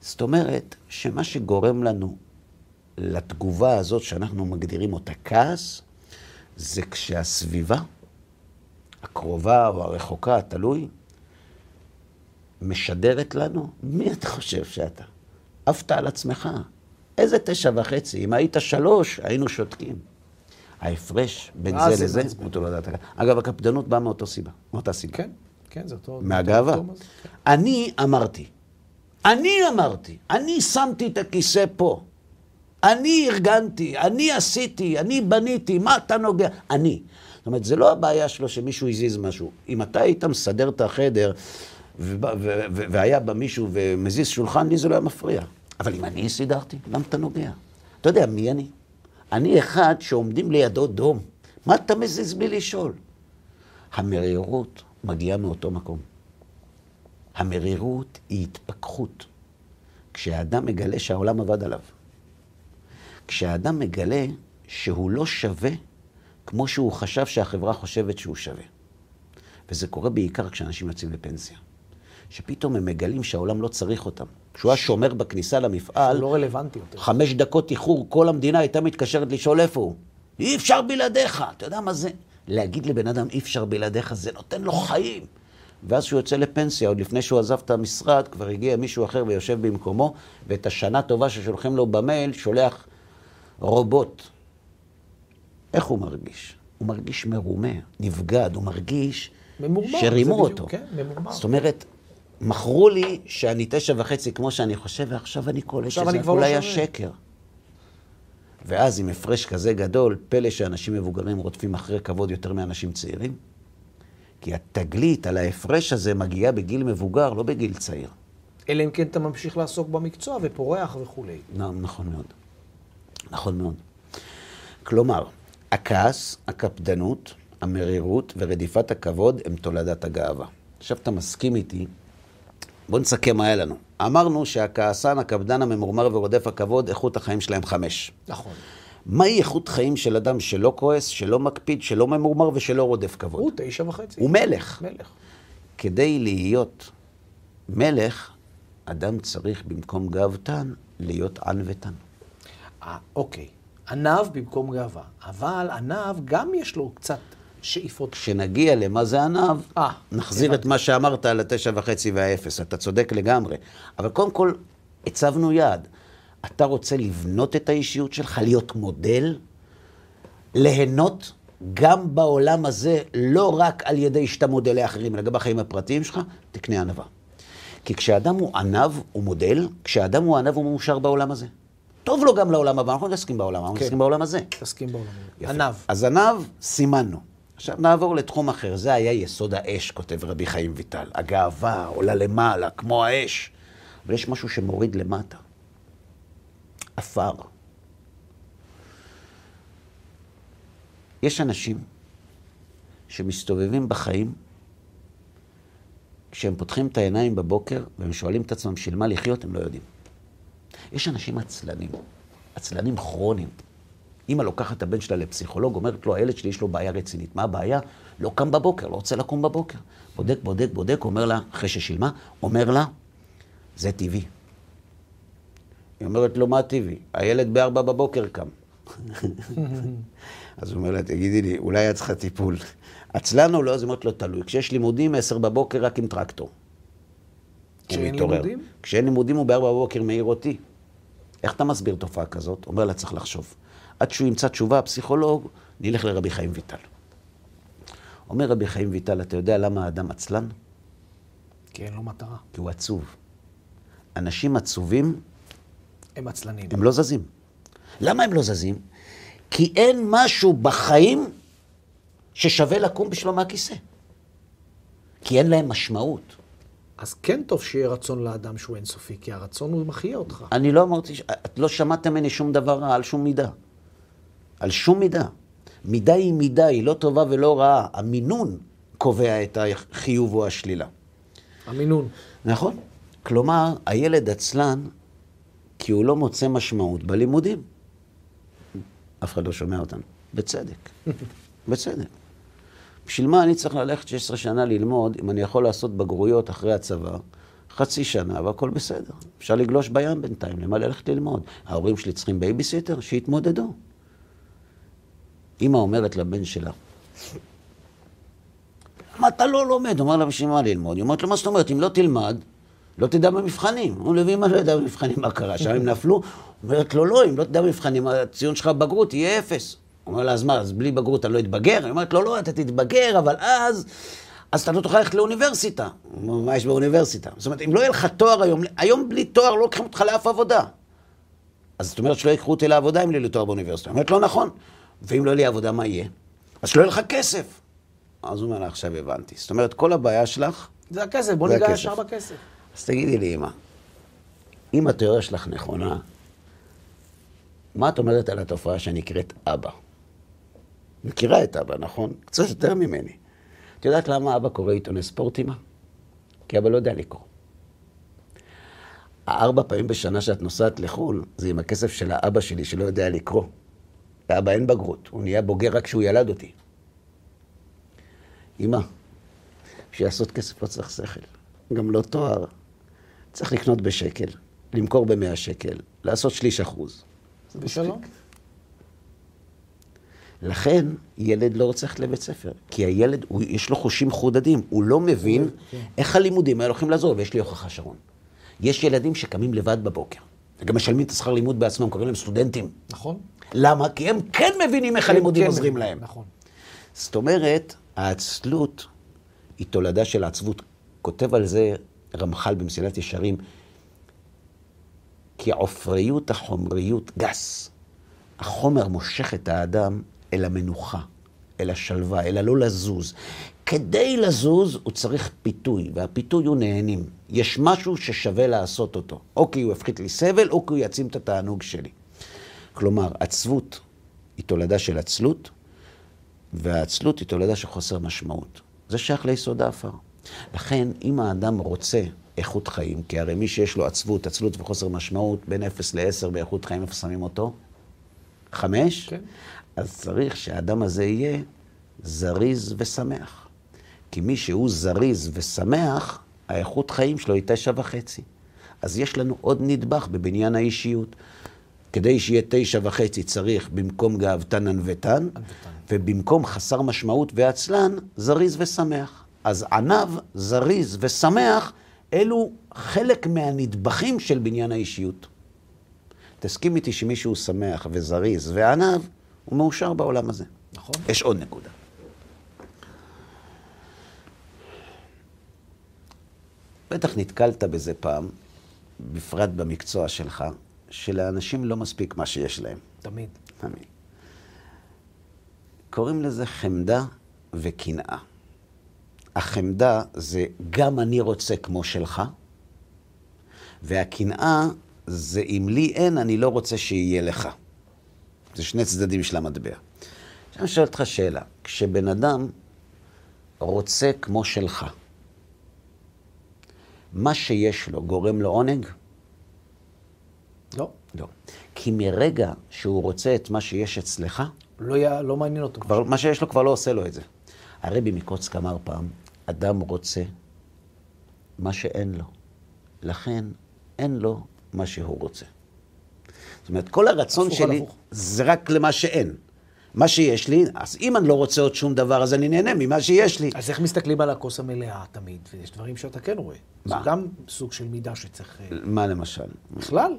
זאת אומרת, שמה שגורם לנו לתגובה הזאת, שאנחנו מגדירים אותה כעס, זה כשהסביבה, הקרובה או הרחוקה, תלוי, משדרת לנו, מי אתה חושב שאתה? עפת על עצמך. איזה תשע וחצי? אם היית שלוש, היינו שותקים. ההפרש בין ואז זה זה לזה. הוא תולדת הכעס. אגב, הקפדנות באה מאותו סיבה, מאותה סיבה. כן, כן, זה אותו... מהגאווה. כן. אני אמרתי, אני אמרתי, אני שמתי את הכיסא פה. אני ארגנתי, אני עשיתי, אני בניתי, מה אתה נוגע? אני. זאת אומרת, זה לא הבעיה שלו שמישהו הזיז משהו. אם אתה היית מסדר את החדר והיה בא מישהו ומזיז שולחן, לי זה לא היה מפריע. אבל אם אני סידרתי, למה אתה נוגע? אתה יודע מי אני? אני אחד שעומדים לידו דום. מה אתה מזיז בלי לשאול? המרירות מגיעה מאותו מקום. המרירות היא התפכחות. כשהאדם מגלה שהעולם עבד עליו. כשהאדם מגלה שהוא לא שווה כמו שהוא חשב שהחברה חושבת שהוא שווה. וזה קורה בעיקר כשאנשים יוצאים לפנסיה. שפתאום הם מגלים שהעולם לא צריך אותם. כשהוא היה שומר בכניסה למפעל, לא רלוונטי יותר. חמש דקות איחור, כל המדינה הייתה מתקשרת לשאול איפה הוא. אי אפשר בלעדיך. אתה יודע מה זה? להגיד לבן אדם אי אפשר בלעדיך, זה נותן לו חיים. ואז כשהוא יוצא לפנסיה, עוד לפני שהוא עזב את המשרד, כבר הגיע מישהו אחר ויושב במקומו, ואת השנה טובה ששולחים לו במייל, שולח רובוט. איך הוא מרגיש? הוא מרגיש מרומה, נבגד, הוא מרגיש ממורמר. שרימו בדיוק, אותו. כן, ממורמר. זאת אומרת, מכרו לי שאני תשע וחצי כמו שאני חושב, ועכשיו אני קולט שזה הכל לא היה שווה. שקר. ואז עם הפרש כזה גדול, פלא שאנשים מבוגרים רודפים אחרי כבוד יותר מאנשים צעירים? כי התגלית על ההפרש הזה מגיעה בגיל מבוגר, לא בגיל צעיר. אלא אם כן אתה ממשיך לעסוק במקצוע ופורח וכולי. נכון מאוד. נכון מאוד. כלומר, הכעס, הקפדנות, המרירות ורדיפת הכבוד הם תולדת הגאווה. עכשיו אתה מסכים איתי, בוא נסכם מה היה לנו. אמרנו שהכעסן, הקפדן, הממורמר ורודף הכבוד, איכות החיים שלהם חמש. נכון. מהי איכות חיים של אדם שלא כועס, שלא מקפיד, שלא ממורמר ושלא רודף כבוד? הוא תשע וחצי. הוא מלך. מלך. כדי להיות מלך, אדם צריך במקום גאוותן להיות ענוותן. אה, אוקיי. עניו במקום גאווה. אבל עניו גם יש לו קצת שאיפות. כשנגיע למה זה עניו, אה, נחזיר את מה שאמרת על התשע וחצי והאפס. אתה צודק לגמרי. אבל קודם כל, הצבנו יעד. אתה רוצה לבנות את האישיות שלך, להיות מודל, ליהנות גם בעולם הזה, לא רק על ידי שאתה מודל לאחרים, אלא גם בחיים הפרטיים שלך, תקנה ענווה. כי כשאדם הוא ענב, הוא מודל, כשאדם הוא ענב, הוא מאושר בעולם הזה. טוב לו גם לעולם הבא, אנחנו לא מתעסקים בעולם, אנחנו כן. מתעסקים בעולם הזה. תסכים בעולם. יפה. עניו. אז עניו, סימנו. עכשיו נעבור לתחום אחר. זה היה יסוד האש, כותב רבי חיים ויטל. הגאווה עולה למעלה, כמו האש. אבל יש משהו שמוריד למטה. עפר. יש אנשים שמסתובבים בחיים, כשהם פותחים את העיניים בבוקר והם שואלים את עצמם בשביל מה לחיות, הם לא יודעים. יש אנשים עצלנים, עצלנים כרוניים. אימא לוקחת את הבן שלה לפסיכולוג, אומרת לו, הילד שלי יש לו בעיה רצינית. מה הבעיה? לא קם בבוקר, לא רוצה לקום בבוקר. בודק, בודק, בודק, אומר לה, אחרי ששילמה, אומר לה, זה טבעי. היא אומרת לו, מה טבעי? הילד בארבע בבוקר קם. אז הוא אומר לה, תגידי לי, אולי את צריכה טיפול. עצלן או לא? אז היא אומרת לו, תלוי. כשיש לימודים, עשר בבוקר רק עם טרקטור. כשאין. לימודים? כשאין לימודים הוא בארבע בבוקר מעיר אותי. איך אתה מסביר תופעה כזאת? אומר לה, צריך לחשוב. עד שהוא ימצא תשובה, הפסיכולוג, נלך לרבי חיים ויטל. אומר רבי חיים ויטל, אתה יודע למה האדם עצלן? כי אין לו מטרה. כי הוא עצוב. אנשים עצובים, הם עצלנים. הם לא זזים. למה הם לא זזים? כי אין משהו בחיים ששווה לקום בשבילו מהכיסא. כי אין להם משמעות. אז כן טוב שיהיה רצון לאדם שהוא אינסופי, כי הרצון הוא מחיה אותך. אני לא אמרתי, את לא שמעת ממני שום דבר רע על שום מידה. על שום מידה. מידה היא מידה, היא לא טובה ולא רעה. המינון קובע את החיוב או השלילה. המינון. נכון. כלומר, הילד עצלן כי הוא לא מוצא משמעות בלימודים. אף אחד לא שומע אותנו. בצדק. בצדק. בשביל מה אני צריך ללכת 16 שנה ללמוד אם אני יכול לעשות בגרויות אחרי הצבא, חצי שנה והכל בסדר. אפשר לגלוש בים בינתיים, למה ללכת ללמוד? ההורים שלי צריכים בייביסיטר? שיתמודדו. אמא אומרת לבן שלה, למה אתה לא לומד? אומר לה, בשביל מה ללמוד? היא אומרת לו, מה זאת אומרת? אם לא תלמד, לא תדע במבחנים. הוא אומר, ואמא לא ידע במבחנים מה קרה, שם הם נפלו. אומרת לו, לא, אם לא תדע במבחנים, הציון שלך בבגרות יהיה אפס. אומר לה, אז מה, אז בלי בגרות אני לא אתבגר? היא אומרת לו, לא, אתה תתבגר, אבל אז, אז אתה לא תוכל ללכת לאוניברסיטה. מה יש באוניברסיטה? זאת אומרת, אם לא יהיה לך תואר היום, היום בלי תואר לא לוקחים אותך לאף עבודה. אז זאת אומרת שלא ייקחו אותי לעבודה אם לא יהיה לי תואר באוניברסיטה. היא אומרת, לא נכון. ואם לא יהיה לי עבודה, מה יהיה? אז שלא יהיה לך כסף. אז הוא אומר לה, עכשיו הבנתי. זאת אומרת, כל הבעיה שלך, זה הכסף, בוא ניגע. ישר בכסף. אז תגידי לי, אמא, אם התיאוריה שלך נכונה, מה את אומרת על התופעה שנקראת אבא? מכירה את אבא, נכון? קצת יותר ממני. את יודעת למה אבא קורא עיתוני ספורט, אמא? כי אבא לא יודע לקרוא. הארבע פעמים בשנה שאת נוסעת לחו"ל, זה עם הכסף של האבא שלי שלא יודע לקרוא. לאבא אין בגרות, הוא נהיה בוגר רק כשהוא ילד אותי. אמא, בשביל לעשות כסף לא צריך שכל, גם לא תואר. צריך לקנות בשקל, למכור במאה שקל, לעשות שליש אחוז. זה בשלום. לכן, ילד לא רוצה ללכת לבית ספר. כי הילד, הוא, יש לו חושים חודדים, הוא לא מבין איך הלימודים האלה הולכים לעזור, ויש לי הוכחה, שרון. יש ילדים שקמים לבד בבוקר, וגם משלמים את השכר לימוד בעצמם, קוראים להם סטודנטים. נכון? למה? כי הם כן מבינים איך הלימודים כן, עוזרים להם. נכון. זאת אומרת, העצלות היא תולדה של העצבות. כותב על זה רמח"ל במסילת ישרים, כי עופריות החומריות גס. החומר מושך את האדם אל המנוחה, אל השלווה, אל הלא לזוז. כדי לזוז הוא צריך פיתוי, והפיתוי הוא נהנים. יש משהו ששווה לעשות אותו, או כי הוא יפחית לי סבל, או כי הוא יעצים את התענוג שלי. כלומר, עצבות היא תולדה של עצלות, והעצלות היא תולדה של חוסר משמעות. זה שייך ליסוד האפר. לכן, אם האדם רוצה איכות חיים, כי הרי מי שיש לו עצבות, עצלות וחוסר משמעות, בין 0 ל-10 באיכות חיים, איפה שמים אותו? 5? כן. אז צריך שהאדם הזה יהיה זריז ושמח. כי מי שהוא זריז ושמח, האיכות חיים שלו היא תשע וחצי. אז יש לנו עוד נדבך בבניין האישיות. כדי שיהיה תשע וחצי צריך במקום גאוותן ענוותן, ובמקום חסר משמעות ועצלן, זריז ושמח. אז עניו, זריז ושמח, אלו חלק מהנדבכים של בניין האישיות. תסכים איתי שמישהו שמח וזריז ועניו, הוא מאושר בעולם הזה. נכון. יש עוד נקודה. בטח נתקלת בזה פעם, בפרט במקצוע שלך, שלאנשים לא מספיק מה שיש להם. תמיד. תמיד. קוראים לזה חמדה וקנאה. החמדה זה גם אני רוצה כמו שלך, והקנאה זה אם לי אין, אני לא רוצה שיהיה לך. זה שני צדדים של המטבע. עכשיו אני שואל אותך שאלה, כשבן אדם רוצה כמו שלך, מה שיש לו גורם לו עונג? לא. כי מרגע שהוא רוצה את מה שיש אצלך, לא, יה, לא מעניין אותו. כבר, מה שיש לו כבר לא עושה לו את זה. הרבי מקוצק אמר פעם, אדם רוצה מה שאין לו. לכן אין לו מה שהוא רוצה. זאת אומרת, כל הרצון שלי. זה רק למה שאין. מה שיש לי, אז אם אני לא רוצה עוד שום דבר, אז אני נהנה ממה שיש לי. אז איך מסתכלים על הכוס המלאה תמיד? ויש דברים שאתה כן רואה. מה? זה גם סוג של מידה שצריך... אה, מה למשל? בכלל,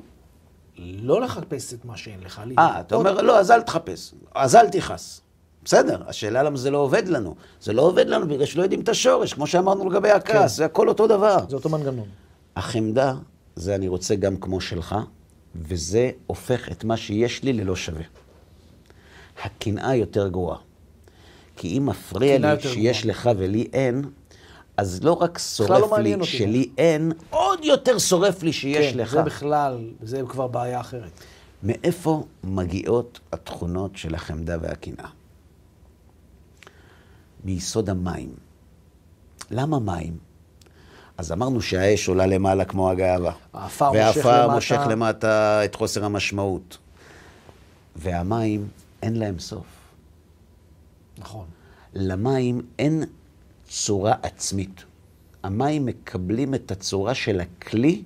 לא לחפש את מה שאין לך. אה, אתה אומר, לא, אז אל תחפש, אז אל תכעס. בסדר, השאלה למה זה לא עובד לנו. זה לא עובד לנו בגלל שלא יודעים את השורש, כמו שאמרנו לגבי הכעס, כן. זה הכל אותו דבר. זה אותו מנגנון. החמדה זה אני רוצה גם כמו שלך, וזה הופך את מה שיש לי ללא שווה. הקנאה יותר גרועה. כי אם מפריע לי שיש גרועה. לך ולי אין, אז לא רק לא שורף מעניין לי אותי. שלי אין, עוד יותר שורף לי שיש כן, לך. זה בכלל, זה כבר בעיה אחרת. מאיפה מגיעות התכונות של החמדה והקנאה? מיסוד המים. למה מים? אז אמרנו שהאש עולה למעלה כמו הגאווה. העפר מושך למטה. מושך למטה את חוסר המשמעות. והמים, אין להם סוף. נכון. למים אין צורה עצמית. המים מקבלים את הצורה של הכלי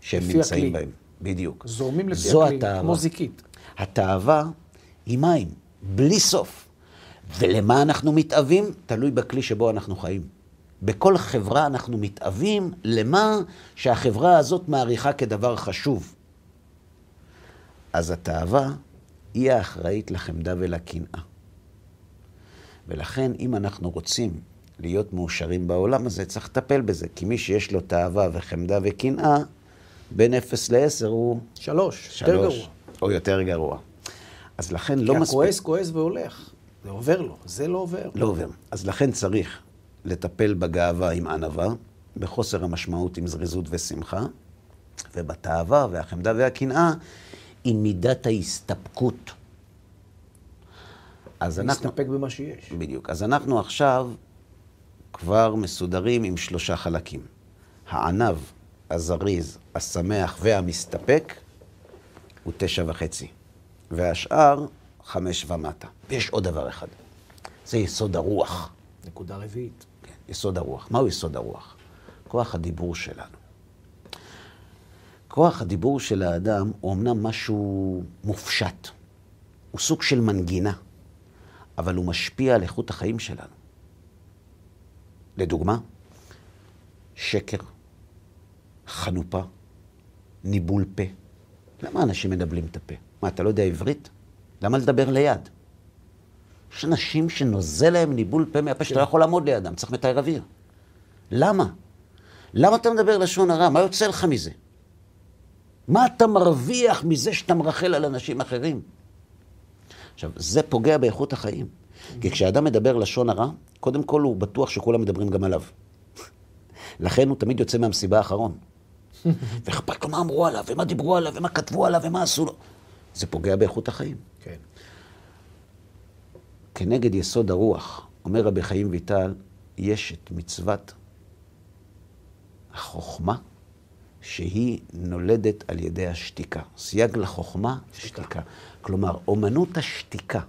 שהם נמצאים הכלי. בהם. בדיוק. זורמים לפי זו הכלי, התאווה. כמו זיקית. התאווה היא מים, בלי סוף. ולמה אנחנו מתאווים? תלוי בכלי שבו אנחנו חיים. בכל חברה אנחנו מתאווים למה שהחברה הזאת מעריכה כדבר חשוב. אז התאווה היא האחראית לחמדה ולקנאה. ולכן, אם אנחנו רוצים להיות מאושרים בעולם הזה, צריך לטפל בזה. כי מי שיש לו תאווה וחמדה וקנאה, בין 0 ל-10 הוא שלוש, יותר שלוש, גרוע. או יותר גרוע. אז לכן לא כי מספיק... הכועס כועס והולך. זה עובר לו, זה לא עובר. לא עובר. אז לכן צריך לטפל בגאווה עם ענווה, בחוסר המשמעות עם זריזות ושמחה, ובתאווה והחמדה והקנאה עם מידת ההסתפקות. אז אנחנו... להסתפק במה שיש. בדיוק. אז אנחנו עכשיו כבר מסודרים עם שלושה חלקים. הענב, הזריז, השמח והמסתפק הוא תשע וחצי. והשאר, חמש ומטה. ויש עוד דבר אחד. זה יסוד הרוח. נקודה רביעית. כן, יסוד הרוח. מהו יסוד הרוח? כוח הדיבור שלנו. כוח הדיבור של האדם הוא אמנם משהו מופשט. הוא סוג של מנגינה, אבל הוא משפיע על איכות החיים שלנו. לדוגמה, שקר, חנופה, ניבול פה. למה אנשים מדבלים את הפה? מה, אתה לא יודע עברית? למה לדבר ליד? יש אנשים שנוזל להם ניבול פה מהפה שאתה לא יכול לעמוד לידם, צריך מתאר אוויר. למה? למה אתה מדבר לשון הרע? מה יוצא לך מזה? מה אתה מרוויח מזה שאתה מרחל על אנשים אחרים? עכשיו, זה פוגע באיכות החיים. כי כשאדם מדבר לשון הרע, קודם כל הוא בטוח שכולם מדברים גם עליו. לכן הוא תמיד יוצא מהמסיבה האחרון. ואכפת לו מה אמרו עליו, ומה דיברו עליו, ומה כתבו עליו, ומה עשו לו. זה פוגע באיכות החיים. כן. כנגד יסוד הרוח, אומר רבי חיים ויטל, יש את מצוות החוכמה, שהיא נולדת על ידי השתיקה. סייג לחוכמה, שתיקה. שתיקה. כלומר, אומנות השתיקה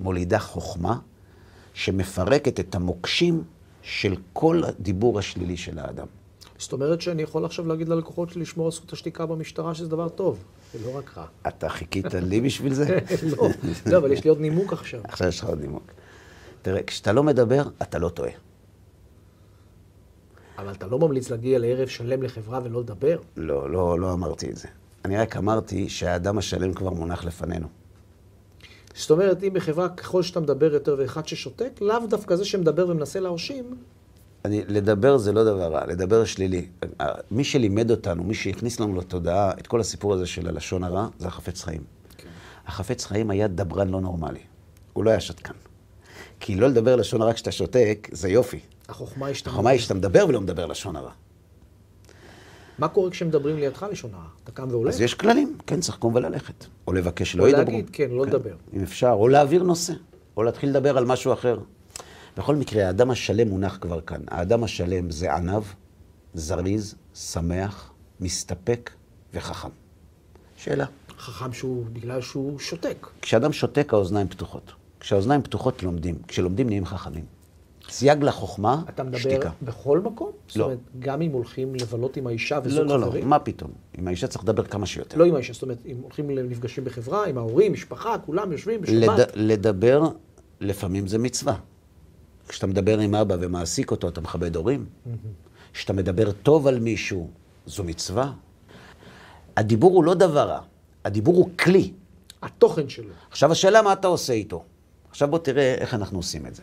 מולידה חוכמה שמפרקת את המוקשים של כל הדיבור השלילי של האדם. זאת אומרת שאני יכול עכשיו להגיד ללקוחות שלי לשמור על זכות השתיקה במשטרה, שזה דבר טוב, זה לא רק רע. אתה חיכית לי בשביל זה? לא, לא, אבל יש לי עוד נימוק עכשיו. עכשיו יש לך עוד נימוק. תראה, כשאתה לא מדבר, אתה לא טועה. אבל אתה לא ממליץ להגיע לערב שלם לחברה ולא לדבר? לא, לא, לא אמרתי את זה. אני רק אמרתי שהאדם השלם כבר מונח לפנינו. זאת אומרת, אם בחברה, ככל שאתה מדבר יותר ואחד ששותק, לאו דווקא זה שמדבר ומנסה להרשים, אני, לדבר זה לא דבר רע, לדבר שלילי. מי שלימד אותנו, מי שהכניס לנו לתודעה את כל הסיפור הזה של הלשון הרע, זה החפץ חיים. כן. החפץ חיים היה דברן לא נורמלי. הוא לא היה שתקן. כי לא לדבר לשון הרע כשאתה שותק, זה יופי. החוכמה היא שאתה... החוכמה היא שאתה מדבר ולא מדבר לשון הרע. מה קורה כשמדברים לידך לשון הרע? אתה קם והולך? אז יש כללים, כן, צריך לקום וללכת. או לבקש שלא או ידברו. להגיד, כן, לא לדבר. אם אפשר, או להעביר נושא, או להתחיל לדבר על משהו אחר. בכל מקרה, האדם השלם מונח כבר כאן. האדם השלם זה עניו, זריז, שמח, מסתפק וחכם. שאלה. חכם שהוא, בגלל שהוא שותק. כשאדם שותק, האוזניים פתוחות. כשהאוזניים פתוחות, לומדים. כשלומדים, נהיים חכמים. סייג לחוכמה, אתה מדבר שתיקה. בכל מקום? זאת לא. אומרת, גם אם הולכים לבלות עם האישה לא, וזוג לא, לא, חברים? מה פתאום? עם האישה צריך לדבר כמה שיותר. לא עם האישה, זאת אומרת, אם הולכים למפגשים בחברה, עם ההורים, משפחה, כולם יושבים בשבת. לד... לדבר, לפעמים זה מצווה. כשאתה מדבר עם אבא ומעסיק אותו, אתה מכבד הורים. כשאתה מדבר טוב על מישהו, זו מצווה. הדיבור הוא לא דבר רע, הדיבור הוא כלי. התוכן שלו. עכשיו השאלה מה אתה עושה איתו. עכשיו בוא תראה איך אנחנו עושים את זה.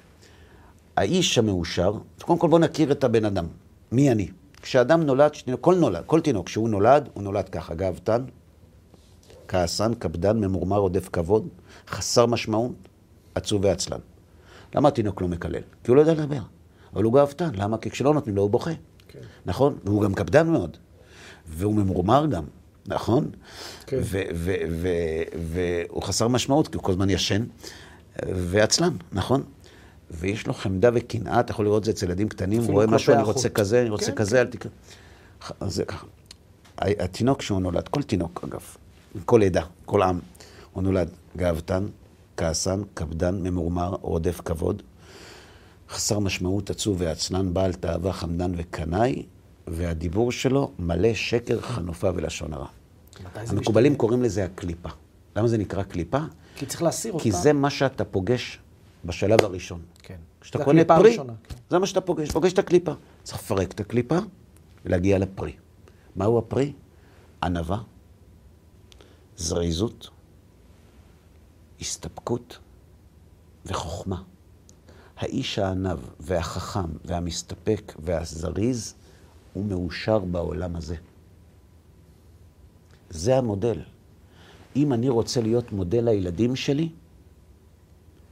האיש המאושר, קודם כל בוא נכיר את הבן אדם. מי אני? כשאדם נולד, כל נולד, כל תינוק, כשהוא נולד, הוא נולד ככה, גאוותן, כעסן, קפדן, ממורמר, עודף כבוד, חסר משמעות, עצוב ועצלן. למה התינוק לא מקלל? כי הוא לא יודע לדבר. אבל הוא גאוותן, למה? כי כשלא נותנים לו הוא בוכה. כן. נכון? והוא גם קפדן מאוד. והוא ממורמר גם, נכון? כן. והוא חסר משמעות, כי הוא כל הזמן ישן, ועצלן, נכון? ויש לו חמדה וקנאה, אתה יכול לראות את זה אצל ילדים קטנים, הוא רואה משהו, אני. רוצה כזה, אני רוצה כן, כזה, אל תקרא. זה ככה. התינוק שהוא נולד, כל תינוק אגב, כל עדה, כל עם, הוא נולד גאוותן, כעסן, קפדן, ממורמר, רודף כבוד, חסר משמעות, עצוב ועצלן, בעל תאווה, חמדן וקנאי, והדיבור שלו מלא שקר, חנופה ולשון הרע. המקובלים? קוראים לזה הקליפה. למה זה נקרא קליפה? כי צריך להסיר אותה. כי זה מה שאתה פוגש בשלב הראשון. כן. כשאתה קונה פרי, הראשונה, כן. זה מה שאתה פוגש, פוגש את הקליפה. צריך לפרק את הקליפה ולהגיע לפרי. מהו הפרי? ענווה, זריזות, הסתפקות וחוכמה. האיש הענב והחכם והמסתפק והזריז הוא מאושר בעולם הזה. זה המודל. אם אני רוצה להיות מודל לילדים שלי,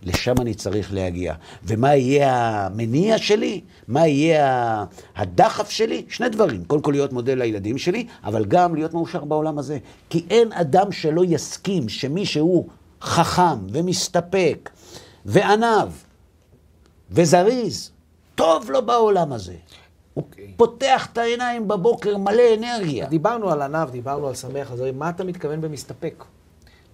לשם אני צריך להגיע. ומה יהיה המניע שלי? מה יהיה הדחף שלי? שני דברים. קודם כל להיות מודל לילדים שלי, אבל גם להיות מאושר בעולם הזה. כי אין אדם שלא יסכים שמי שהוא חכם ומסתפק וענב וזריז, טוב לו בעולם הזה. הוא אוקיי. פותח את העיניים בבוקר מלא אנרגיה. דיברנו על עניו, דיברנו על שמח, אז מה אתה מתכוון במסתפק?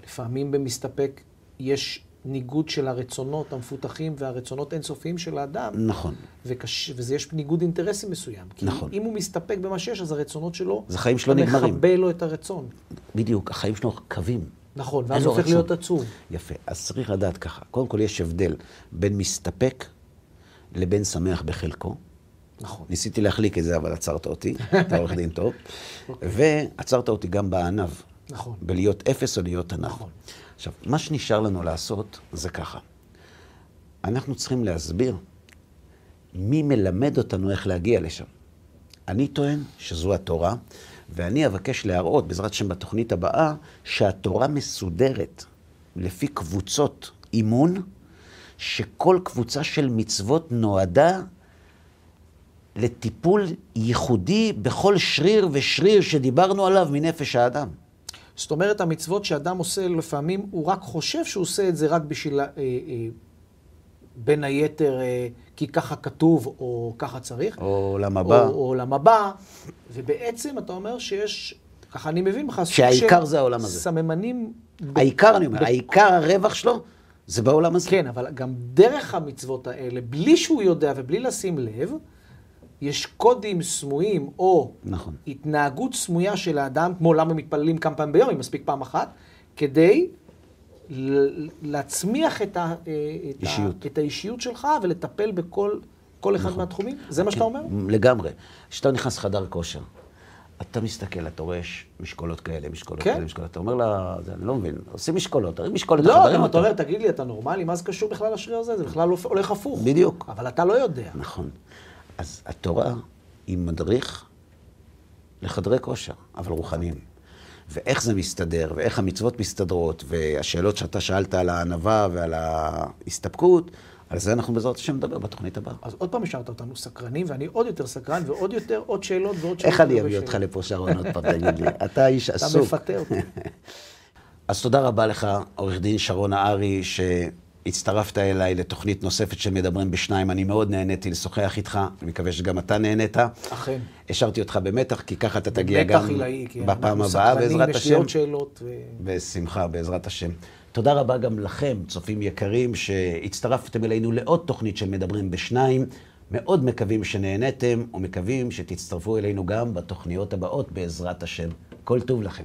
לפעמים במסתפק יש ניגוד של הרצונות המפותחים והרצונות אינסופיים של האדם, נכון. וקש... וזה יש ניגוד אינטרסים מסוים. כי נכון. אם הוא מסתפק במה שיש, אז הרצונות שלו... אז החיים שלו נגמרים. מכבה לו את הרצון. בדיוק, החיים שלו קווים. נכון, ואז הוא הופך רצון. להיות עצוב. יפה. אז צריך לדעת ככה. קודם כל יש הבדל בין מסתפק לבין שמח בחלקו. נכון. ניסיתי להחליק את זה, אבל עצרת אותי. אתה עורך דין טוב. ועצרת אותי גם בענב. נכון. בלהיות אפס או להיות ענב. נכון. עכשיו, מה שנשאר לנו לעשות זה ככה. אנחנו צריכים להסביר מי מלמד אותנו איך להגיע לשם. אני טוען שזו התורה, ואני אבקש להראות, בעזרת השם בתוכנית הבאה, שהתורה מסודרת לפי קבוצות אימון, שכל קבוצה של מצוות נועדה לטיפול ייחודי בכל שריר ושריר שדיברנו עליו מנפש האדם. זאת אומרת, המצוות שאדם עושה לפעמים, הוא רק חושב שהוא עושה את זה רק בשביל, אה, אה, בין היתר, אה, כי ככה כתוב או ככה צריך. או עולם הבא. או עולם הבא, ובעצם אתה אומר שיש, ככה אני מבין ממך, שהעיקר זה העולם הזה. סממנים... העיקר, אני אומר, העיקר הרווח שלו זה בעולם הזה. כן, אבל גם דרך המצוות האלה, בלי שהוא יודע ובלי לשים לב, יש קודים סמויים או נכון. התנהגות סמויה של האדם, כמו למה מתפללים כמה פעמים ביום, אם מספיק פעם אחת, כדי להצמיח את, ה, אה, את, ה, את האישיות שלך ולטפל בכל כל אחד נכון. מהתחומים? זה מה שאתה אומר? לגמרי. כשאתה נכנס לחדר כושר, אתה מסתכל, אתה רואה משקולות כאלה, משקולות כן? כאלה, משקולות. אתה אומר לה, אני לא מבין, עושים משקולות, תרים משקולת, לא, גם אתה אומר, תגיד לי, אתה נורמלי? מה זה קשור בכלל לשריר הזה? זה בכלל הולך הפוך. בדיוק. אבל אתה לא יודע. נכון. אז התורה היא מדריך לחדרי כושר, אבל רוחניים. ואיך זה מסתדר, ואיך המצוות מסתדרות, והשאלות שאתה שאלת על הענווה ועל ההסתפקות, על זה אנחנו בעזרת השם נדבר בתוכנית הבאה. אז עוד פעם השארת אותנו סקרנים, ואני עוד יותר סקרן, ועוד יותר, עוד שאלות ועוד שאלות. איך אני אביא אותך לפה, שרון, עוד פעם, תגיד לי? אתה איש עסוק. אתה מפתה אותי. אז תודה רבה לך, עורך דין שרון הארי, ש... הצטרפת אליי לתוכנית נוספת של מדברים בשניים. אני מאוד נהניתי לשוחח איתך, אני מקווה שגם אתה נהנית. אכן. השארתי אותך במתח, כי ככה אתה תגיע גם עילאי, בפעם הבאה, בעזרת השם. שאלות. ו... בשמחה, בעזרת השם. תודה רבה גם לכם, צופים יקרים, שהצטרפתם אלינו לעוד תוכנית של מדברים בשניים. מאוד מקווים שנהניתם, ומקווים שתצטרפו אלינו גם בתוכניות הבאות, בעזרת השם. כל טוב לכם.